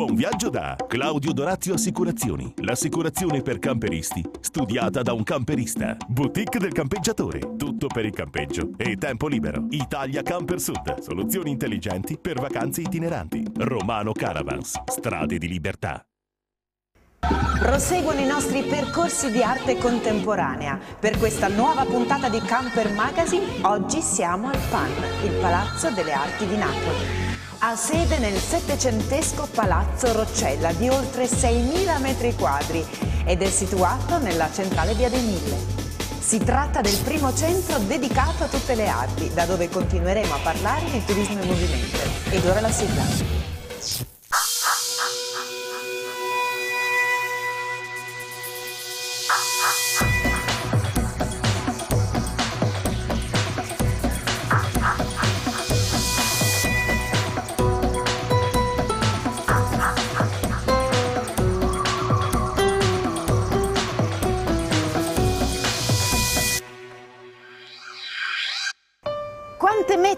Buon viaggio da Claudio Dorazio Assicurazioni, l'assicurazione per camperisti, studiata da un camperista. Boutique del campeggiatore, tutto per il campeggio e tempo libero. Italia Camper Sud, soluzioni intelligenti per vacanze itineranti. Romano Caravans, strade di libertà. Proseguono i nostri percorsi di arte contemporanea. Per questa nuova puntata di Camper Magazine, oggi siamo al PAN, il Palazzo delle Arti di Napoli. Ha sede nel settecentesco Palazzo Roccella di oltre 6.000 metri quadri ed è situato nella centrale via dei Mille. Si tratta del primo centro dedicato a tutte le arti, da dove continueremo a parlare di turismo in movimento. Ed ora la sigla.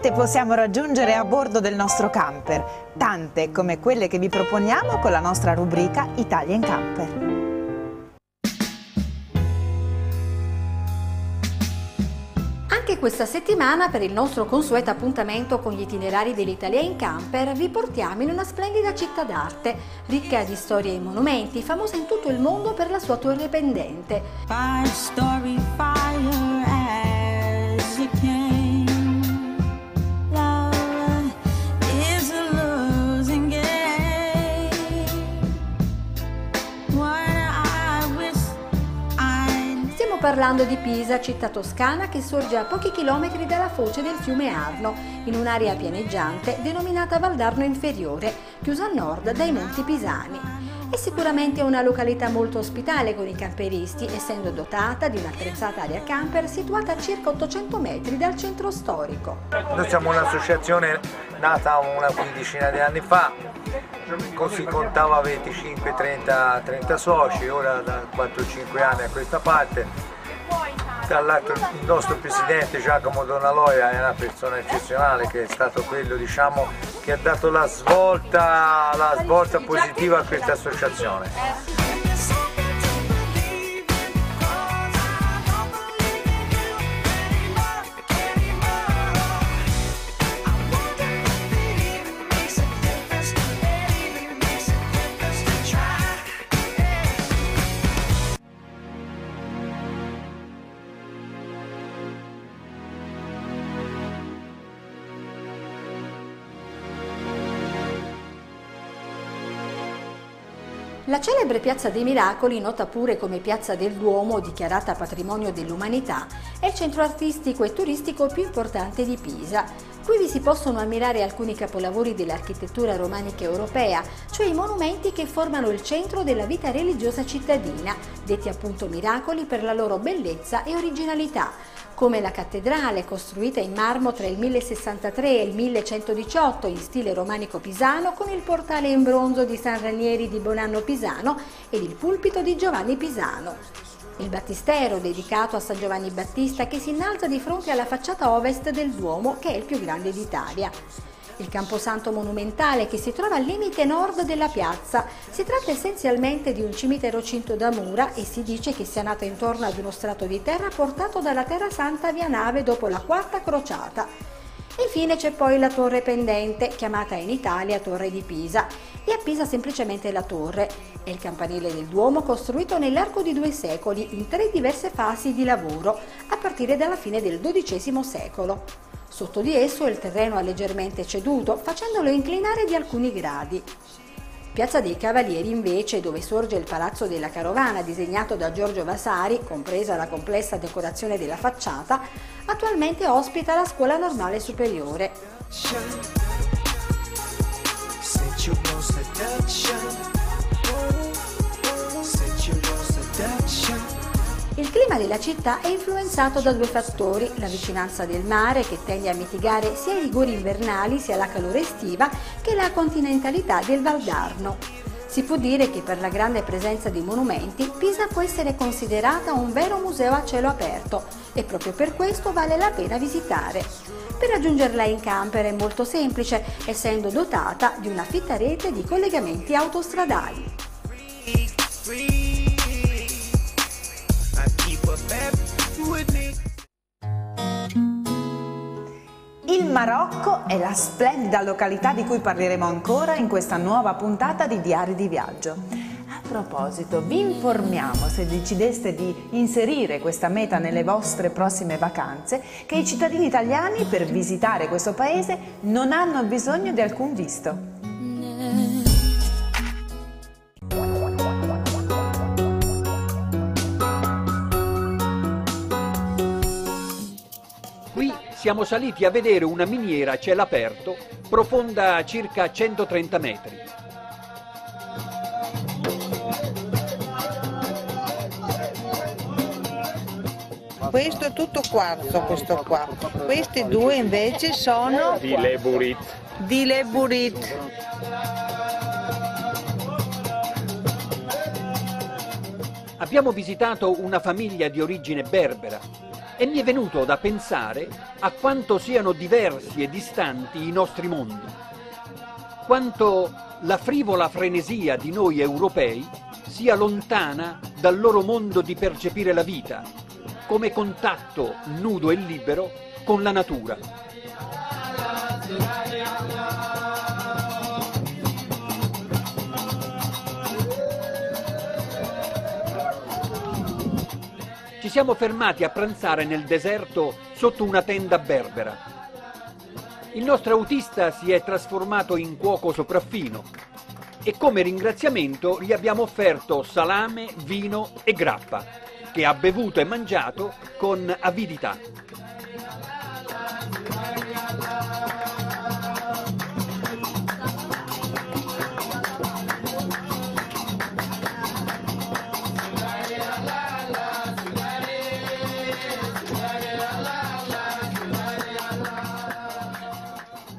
Mete possiamo raggiungere a bordo del nostro camper? Tante come quelle che vi proponiamo con la nostra rubrica Italia in Camper. Anche questa settimana per il nostro consueto appuntamento con gli itinerari dell'Italia in camper vi portiamo in una splendida città d'arte, ricca di storie e monumenti, famosa in tutto il mondo per la sua torre pendente. Five story fire as you can. Parlando di Pisa, città toscana che sorge a pochi chilometri dalla foce del fiume Arno, in un'area pianeggiante denominata Valdarno Inferiore, chiusa a nord dai Monti Pisani. È sicuramente una località molto ospitale con i camperisti, essendo dotata di un'attrezzata area camper situata a circa 800 metri dal centro storico. Noi siamo un'associazione nata una quindicina di anni fa, così contava 25, 30, 30 soci, ora da 4-5 anni a questa parte tra l'altro il nostro presidente Giacomo Donaloia è una persona eccezionale che è stato quello diciamo, che ha dato la svolta, la svolta positiva a questa associazione. La celebre Piazza dei Miracoli, nota pure come Piazza del Duomo, dichiarata patrimonio dell'umanità, è il centro artistico e turistico più importante di Pisa. Qui vi si possono ammirare alcuni capolavori dell'architettura romanica europea, cioè i monumenti che formano il centro della vita religiosa cittadina, detti appunto miracoli per la loro bellezza e originalità, come la cattedrale costruita in marmo tra il 1063 e il 1118 in stile romanico pisano con il portale in bronzo di San Ranieri di Bonanno Pisano ed il pulpito di Giovanni Pisano. Il battistero dedicato a San Giovanni Battista che si innalza di fronte alla facciata ovest del Duomo che è il più grande d'Italia il camposanto monumentale che si trova al limite nord della piazza. Si tratta essenzialmente di un cimitero cinto da mura e si dice che sia nato intorno ad uno strato di terra portato dalla Terra Santa via nave dopo la quarta crociata. Infine c'è poi la torre pendente, chiamata in Italia Torre di Pisa, e a Pisa semplicemente la torre. È il campanile del Duomo costruito nell'arco di due secoli in tre diverse fasi di lavoro, a partire dalla fine del XII secolo. Sotto di esso il terreno ha leggermente ceduto, facendolo inclinare di alcuni gradi. Piazza dei Cavalieri invece, dove sorge il Palazzo della Carovana disegnato da Giorgio Vasari, compresa la complessa decorazione della facciata, attualmente ospita la Scuola Normale Superiore. Il clima della città è influenzato da due fattori, la vicinanza del mare che tende a mitigare sia i rigori invernali sia la calore estiva che la continentalità del Valdarno. Si può dire che per la grande presenza di monumenti Pisa può essere considerata un vero museo a cielo aperto e proprio per questo vale la pena visitare. Per raggiungerla in camper è molto semplice, essendo dotata di una fitta rete di collegamenti autostradali. Il Marocco è la splendida località di cui parleremo ancora in questa nuova puntata di Diari di Viaggio. A proposito, vi informiamo, se decideste di inserire questa meta nelle vostre prossime vacanze, che i cittadini italiani per visitare questo paese non hanno bisogno di alcun visto. Siamo saliti a vedere una miniera a cielo aperto profonda circa 130 metri. Questo è tutto quarzo, questo qua. Questi due invece sono di Leburit. Di Leburit. Abbiamo visitato una famiglia di origine berbera e mi è venuto da pensare a quanto siano diversi e distanti i nostri mondi, quanto la frivola frenesia di noi europei sia lontana dal loro mondo di percepire la vita, come contatto nudo e libero con la natura. Siamo fermati a pranzare nel deserto sotto una tenda berbera. Il nostro autista si è trasformato in cuoco sopraffino e come ringraziamento gli abbiamo offerto salame, vino e grappa, che ha bevuto e mangiato con avidità.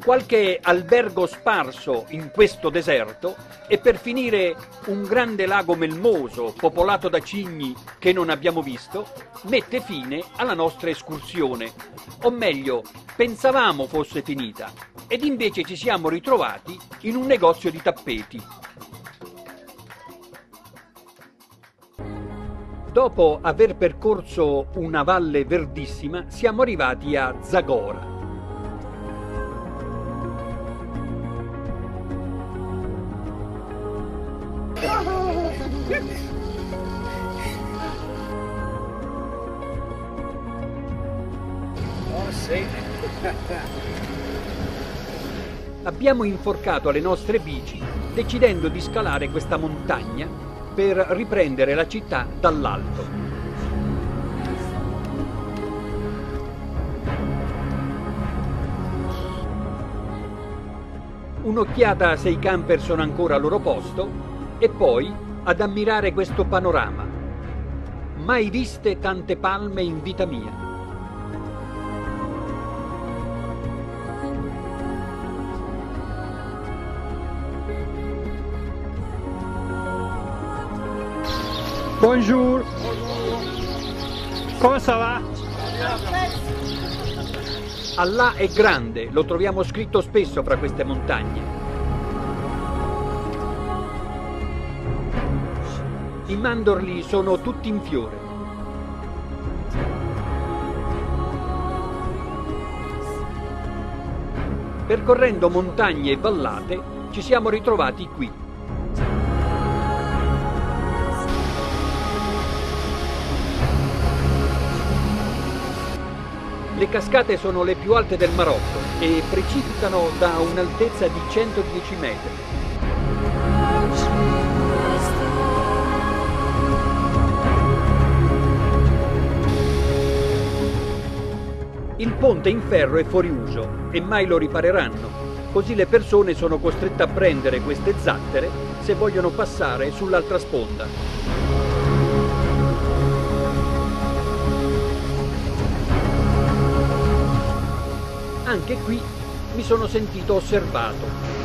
Qualche albergo sparso in questo deserto e per finire un grande lago melmoso popolato da cigni che non abbiamo visto mette fine alla nostra escursione. O meglio, pensavamo fosse finita ed invece ci siamo ritrovati in un negozio di tappeti. Dopo aver percorso una valle verdissima siamo arrivati a Zagora Abbiamo inforcato le nostre bici decidendo di scalare questa montagna per riprendere la città dall'alto. Un'occhiata se i camper sono ancora al loro posto e poi ad ammirare questo panorama. Mai viste tante palme in vita mia. Bonjour. Come va? Allah è grande, lo troviamo scritto spesso fra queste montagne. I mandorli sono tutti in fiore. Percorrendo montagne e vallate ci siamo ritrovati qui, Le cascate sono le più alte del Marocco e precipitano da un'altezza di 110 metri. Il ponte in ferro è fuori uso e mai lo ripareranno, così le persone sono costrette a prendere queste zattere se vogliono passare sull'altra sponda. anche qui mi sono sentito osservato.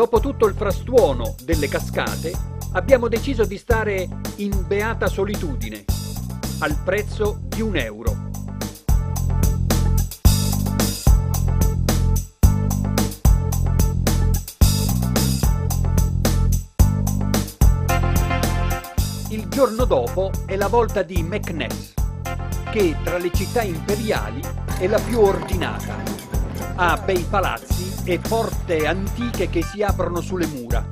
Dopo tutto il frastuono delle cascate, abbiamo deciso di stare in beata solitudine, al prezzo di un euro. Il giorno dopo è la volta di Meknes, che tra le città imperiali è la più ordinata. Ha bei palazzi e porte antiche che si aprono sulle mura.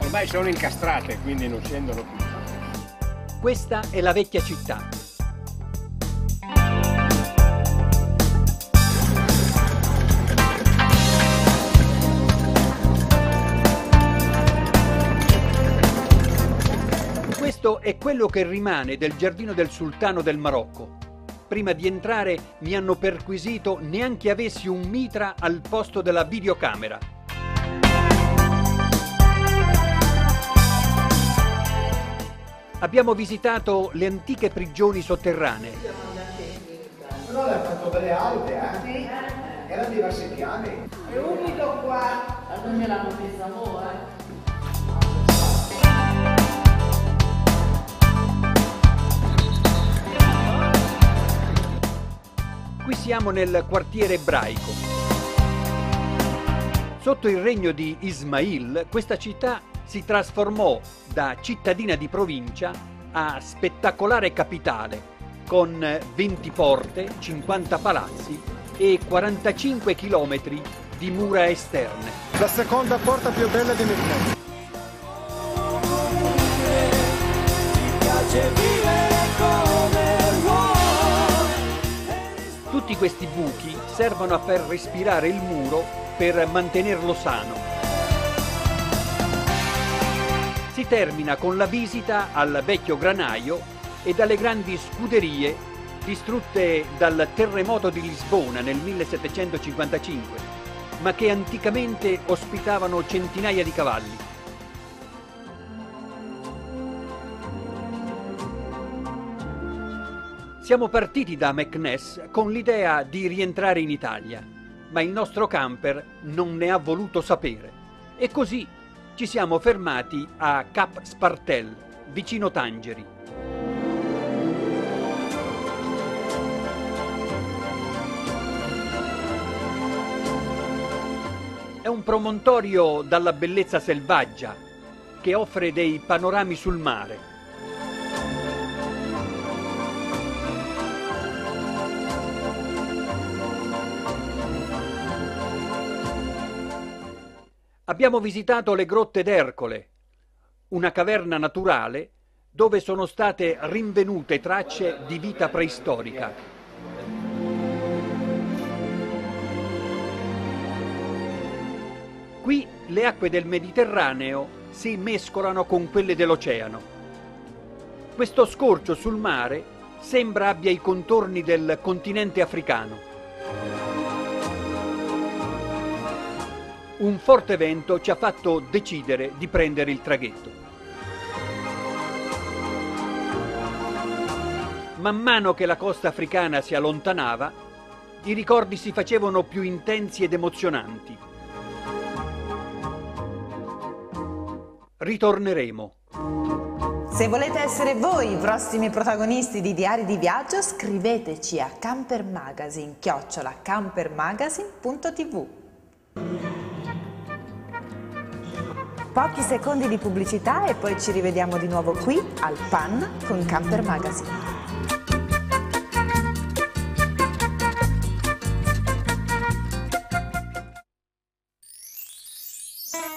Ormai sono incastrate, quindi non scendono più. Questa è la vecchia città. Questo è quello che rimane del giardino del sultano del Marocco. Prima di entrare mi hanno perquisito neanche avessi un mitra al posto della videocamera. Abbiamo visitato le antiche prigioni sotterranee. Però l'ha fatto belle alte, eh? Erano diversi piani. È umido qua. Non me l'hanno messa ora. Qui siamo nel quartiere ebraico. Sotto il regno di Ismail, questa città si trasformò da cittadina di provincia a spettacolare capitale, con 20 porte, 50 palazzi e 45 chilometri di mura esterne. La seconda porta più bella di Milano. Tutti questi buchi servono a far respirare il muro per mantenerlo sano. Si termina con la visita al vecchio granaio e dalle grandi scuderie distrutte dal terremoto di Lisbona nel 1755, ma che anticamente ospitavano centinaia di cavalli. Siamo partiti da Meknes con l'idea di rientrare in Italia, ma il nostro camper non ne ha voluto sapere e così ci siamo fermati a Cap Spartel, vicino Tangeri. È un promontorio dalla bellezza selvaggia che offre dei panorami sul mare. Abbiamo visitato le grotte d'Ercole, una caverna naturale dove sono state rinvenute tracce di vita preistorica. Qui le acque del Mediterraneo si mescolano con quelle dell'oceano. Questo scorcio sul mare sembra abbia i contorni del continente africano. Un forte vento ci ha fatto decidere di prendere il traghetto. Man mano che la costa africana si allontanava, i ricordi si facevano più intensi ed emozionanti. Ritorneremo. Se volete essere voi i prossimi protagonisti di Diari di Viaggio, scriveteci a campermagazine, chiocciola campermagazine.tv. Pochi secondi di pubblicità e poi ci rivediamo di nuovo qui al PAN con Camper Magazine.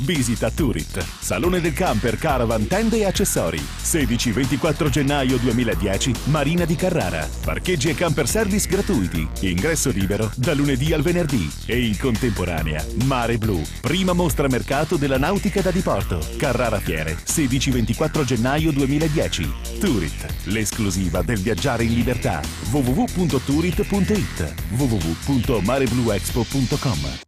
Visita Turit, Salone del Camper, Caravan, Tende e Accessori. 16-24 gennaio 2010, Marina di Carrara. Parcheggi e camper service gratuiti. Ingresso libero da lunedì al venerdì. E in contemporanea, Mare Blu, prima mostra mercato della nautica da diporto. Carrara Fiere, 16-24 gennaio 2010. Turit, l'esclusiva del viaggiare in libertà. www.turit.it www.marebluexpo.com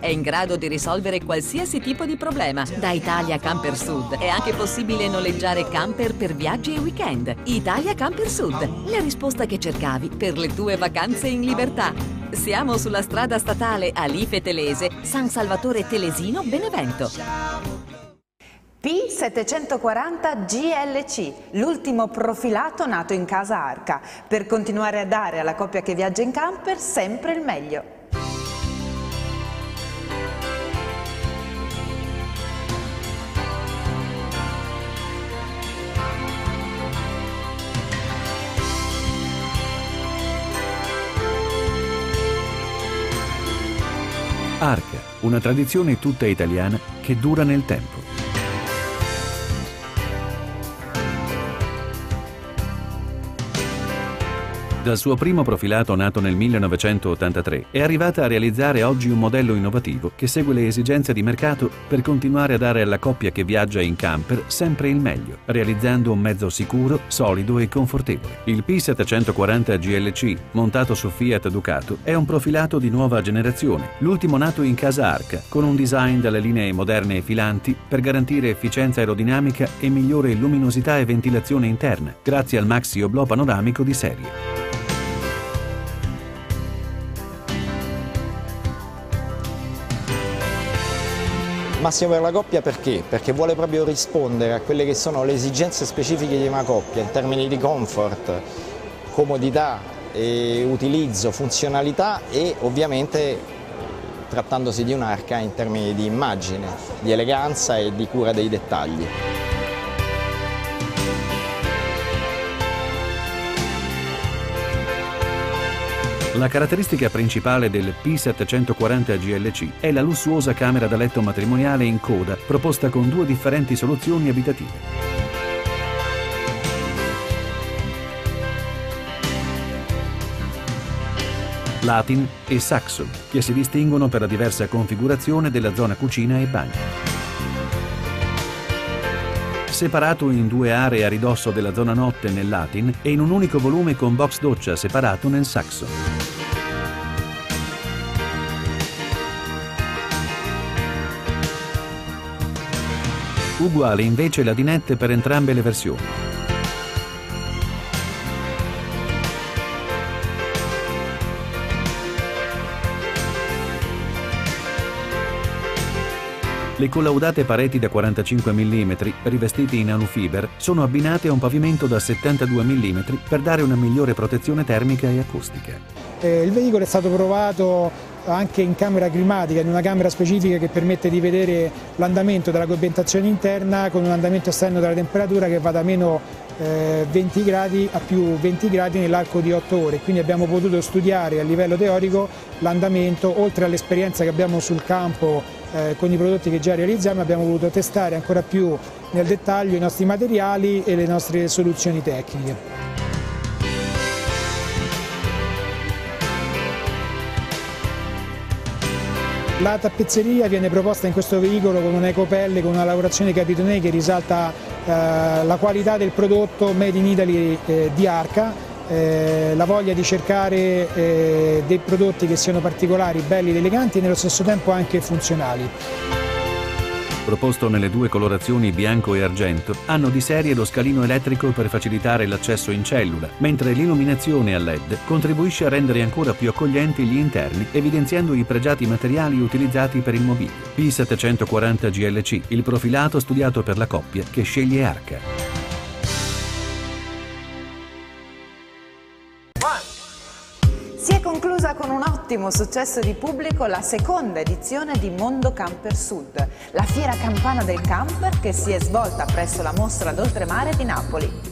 è in grado di risolvere qualsiasi tipo di problema. Da Italia Camper Sud è anche possibile noleggiare camper per viaggi e weekend. Italia Camper Sud, la risposta che cercavi per le tue vacanze in libertà. Siamo sulla strada statale Alife Telese, San Salvatore Telesino, Benevento. P740 GLC, l'ultimo profilato nato in casa Arca, per continuare a dare alla coppia che viaggia in camper sempre il meglio. Arca, una tradizione tutta italiana che dura nel tempo. Dal suo primo profilato nato nel 1983 è arrivata a realizzare oggi un modello innovativo che segue le esigenze di mercato per continuare a dare alla coppia che viaggia in camper sempre il meglio, realizzando un mezzo sicuro, solido e confortevole. Il P740 GLC, montato su Fiat Ducato, è un profilato di nuova generazione, l'ultimo nato in casa Arca, con un design dalle linee moderne e filanti per garantire efficienza aerodinamica e migliore luminosità e ventilazione interna, grazie al maxi oblò panoramico di serie. Massimo per la coppia perché? Perché vuole proprio rispondere a quelle che sono le esigenze specifiche di una coppia in termini di comfort, comodità, utilizzo, funzionalità e ovviamente trattandosi di un'arca in termini di immagine, di eleganza e di cura dei dettagli. La caratteristica principale del P740 GLC è la lussuosa camera da letto matrimoniale in coda proposta con due differenti soluzioni abitative. Latin e Saxon, che si distinguono per la diversa configurazione della zona cucina e bagno separato in due aree a ridosso della zona notte nel Latin e in un unico volume con box doccia separato nel Saxo. uguale invece la dinette per entrambe le versioni. Le collaudate pareti da 45 mm, rivestite in alufiber, sono abbinate a un pavimento da 72 mm per dare una migliore protezione termica e acustica. Eh, il veicolo è stato provato anche in camera climatica, in una camera specifica che permette di vedere l'andamento della coibentazione interna con un andamento esterno della temperatura che va da meno eh, 20 gradi a più 20 gradi nell'arco di 8 ore, quindi abbiamo potuto studiare a livello teorico l'andamento, oltre all'esperienza che abbiamo sul campo eh, con i prodotti che già realizziamo abbiamo voluto testare ancora più nel dettaglio i nostri materiali e le nostre soluzioni tecniche. La tappezzeria viene proposta in questo veicolo con un'ecopelle, con una lavorazione capitonei che risalta eh, la qualità del prodotto Made in Italy eh, di Arca, eh, la voglia di cercare eh, dei prodotti che siano particolari, belli ed eleganti e nello stesso tempo anche funzionali. Proposto nelle due colorazioni bianco e argento, hanno di serie lo scalino elettrico per facilitare l'accesso in cellula, mentre l'illuminazione a LED contribuisce a rendere ancora più accoglienti gli interni, evidenziando i pregiati materiali utilizzati per il mobilio. P740 GLC, il profilato studiato per la coppia che sceglie Arca. Conclusa con un ottimo successo di pubblico la seconda edizione di Mondo Camper Sud, la fiera campana del camper che si è svolta presso la mostra d'oltremare di Napoli.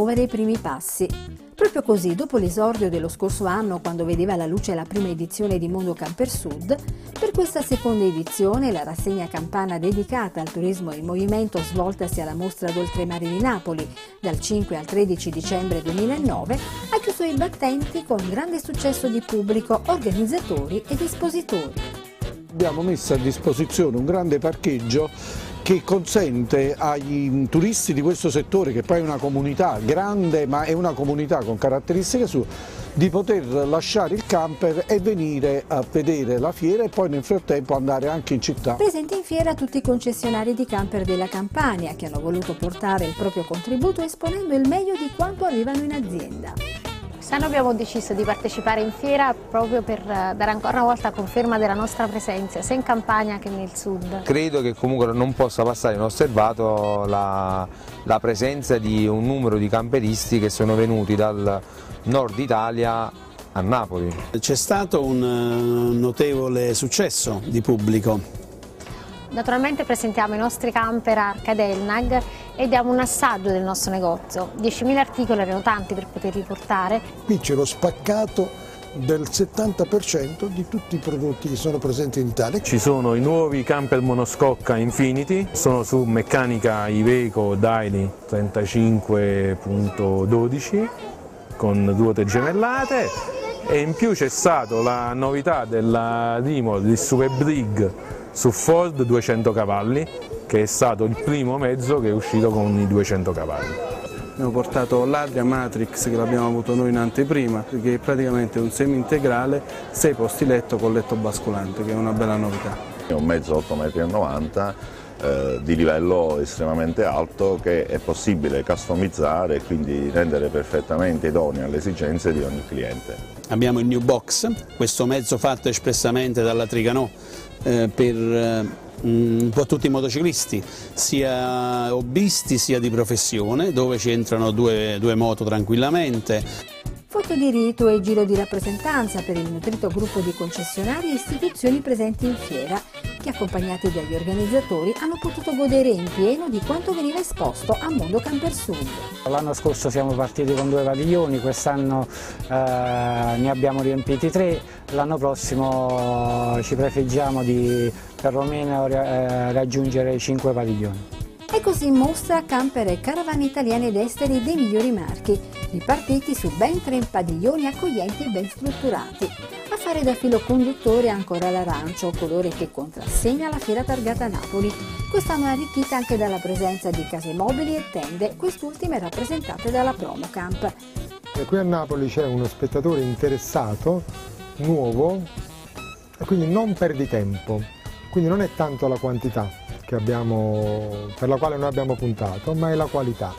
Muovere i primi passi. Proprio così, dopo l'esordio dello scorso anno, quando vedeva la luce la prima edizione di Mondo Camper Sud, per questa seconda edizione, la rassegna campana dedicata al turismo in movimento svoltasi alla mostra d'oltremare di Napoli dal 5 al 13 dicembre 2009, ha chiuso i battenti con grande successo di pubblico, organizzatori ed espositori. Abbiamo messo a disposizione un grande parcheggio che consente ai turisti di questo settore, che poi è una comunità grande ma è una comunità con caratteristiche sue, di poter lasciare il camper e venire a vedere la fiera e poi nel frattempo andare anche in città. Presenti in fiera tutti i concessionari di camper della Campania che hanno voluto portare il proprio contributo esponendo il meglio di quanto arrivano in azienda. Quest'anno abbiamo deciso di partecipare in fiera proprio per eh, dare ancora una volta conferma della nostra presenza sia in Campania che nel sud. Credo che comunque non possa passare inosservato la, la presenza di un numero di camperisti che sono venuti dal nord Italia a Napoli. C'è stato un eh, notevole successo di pubblico Naturalmente presentiamo i nostri camper Arca Delnag e diamo un assaggio del nostro negozio. 10.000 articoli erano tanti per poterli portare. Qui c'è lo spaccato del 70% di tutti i prodotti che sono presenti in Italia. Ci sono i nuovi camper monoscocca Infinity, sono su meccanica Iveco Daily 35.12 con due ruote gemellate e in più c'è stata la novità della Dimo di Super Brig su Ford 200 cavalli che è stato il primo mezzo che è uscito con i 200 cavalli. Abbiamo portato l'Adria Matrix che l'abbiamo avuto noi in anteprima, che è praticamente un semi-integrale, 6 posti letto con letto basculante, che è una bella novità. È un mezzo 8,90 m eh, di livello estremamente alto che è possibile customizzare e quindi rendere perfettamente idoneo alle esigenze di ogni cliente. Abbiamo il New Box, questo mezzo fatto espressamente dalla Triganò eh, per eh, un po' tutti i motociclisti, sia hobbisti sia di professione, dove ci entrano due, due moto tranquillamente. Foto di rito e giro di rappresentanza per il nutrito gruppo di concessionari e istituzioni presenti in fiera che accompagnati dagli organizzatori hanno potuto godere in pieno di quanto veniva esposto a Mondo Camper Sud. L'anno scorso siamo partiti con due padiglioni, quest'anno eh, ne abbiamo riempiti tre, l'anno prossimo ci prefiggiamo di perlomeno eh, raggiungere cinque padiglioni. E così mostra camper e caravane italiane ed esteri dei migliori marchi, ripartiti su ben tre padiglioni accoglienti e ben strutturati fare da filo conduttore ancora l'arancio, colore che contrassegna la fiera targata Napoli. Quest'anno è arricchita anche dalla presenza di case mobili e tende, quest'ultime rappresentate dalla Promocamp. E qui a Napoli c'è uno spettatore interessato, nuovo, e quindi non perdi tempo. Quindi non è tanto la quantità abbiamo, per la quale noi abbiamo puntato, ma è la qualità.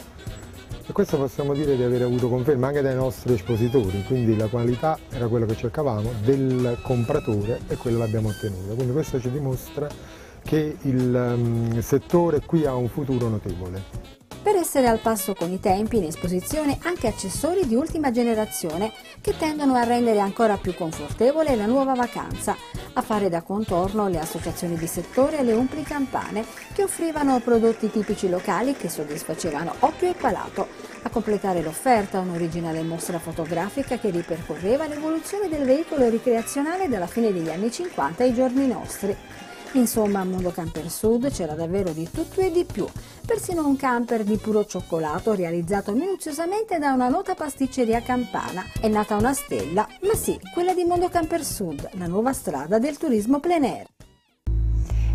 E questo possiamo dire di aver avuto conferma anche dai nostri espositori, quindi la qualità era quello che cercavamo del compratore e quello l'abbiamo ottenuto. Quindi questo ci dimostra che il um, settore qui ha un futuro notevole. Per essere al passo con i tempi, in esposizione anche accessori di ultima generazione che tendono a rendere ancora più confortevole la nuova vacanza, a fare da contorno le associazioni di settore e le umpli campane che offrivano prodotti tipici locali che soddisfacevano occhio e palato, a completare l'offerta un'originale mostra fotografica che ripercorreva l'evoluzione del veicolo ricreazionale dalla fine degli anni 50 ai giorni nostri. Insomma, a Mondo Camper Sud c'era davvero di tutto e di più, persino un camper di puro cioccolato realizzato minuziosamente da una nota pasticceria campana. È nata una stella, ma sì, quella di Mondo Camper Sud, la nuova strada del turismo plein air.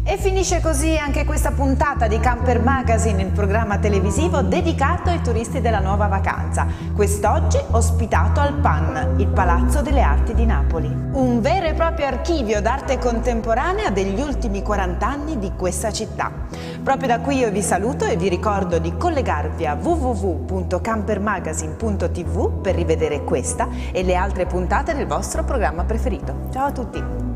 E finisce così anche questa puntata di Camper Magazine, il programma televisivo dedicato ai turisti della nuova vacanza. Quest'oggi ospitato al PAN, il Palazzo delle Arti di Napoli. Un vero e proprio archivio d'arte contemporanea degli ultimi 40 anni di questa città. Proprio da qui io vi saluto e vi ricordo di collegarvi a www.campermagazine.tv per rivedere questa e le altre puntate del vostro programma preferito. Ciao a tutti!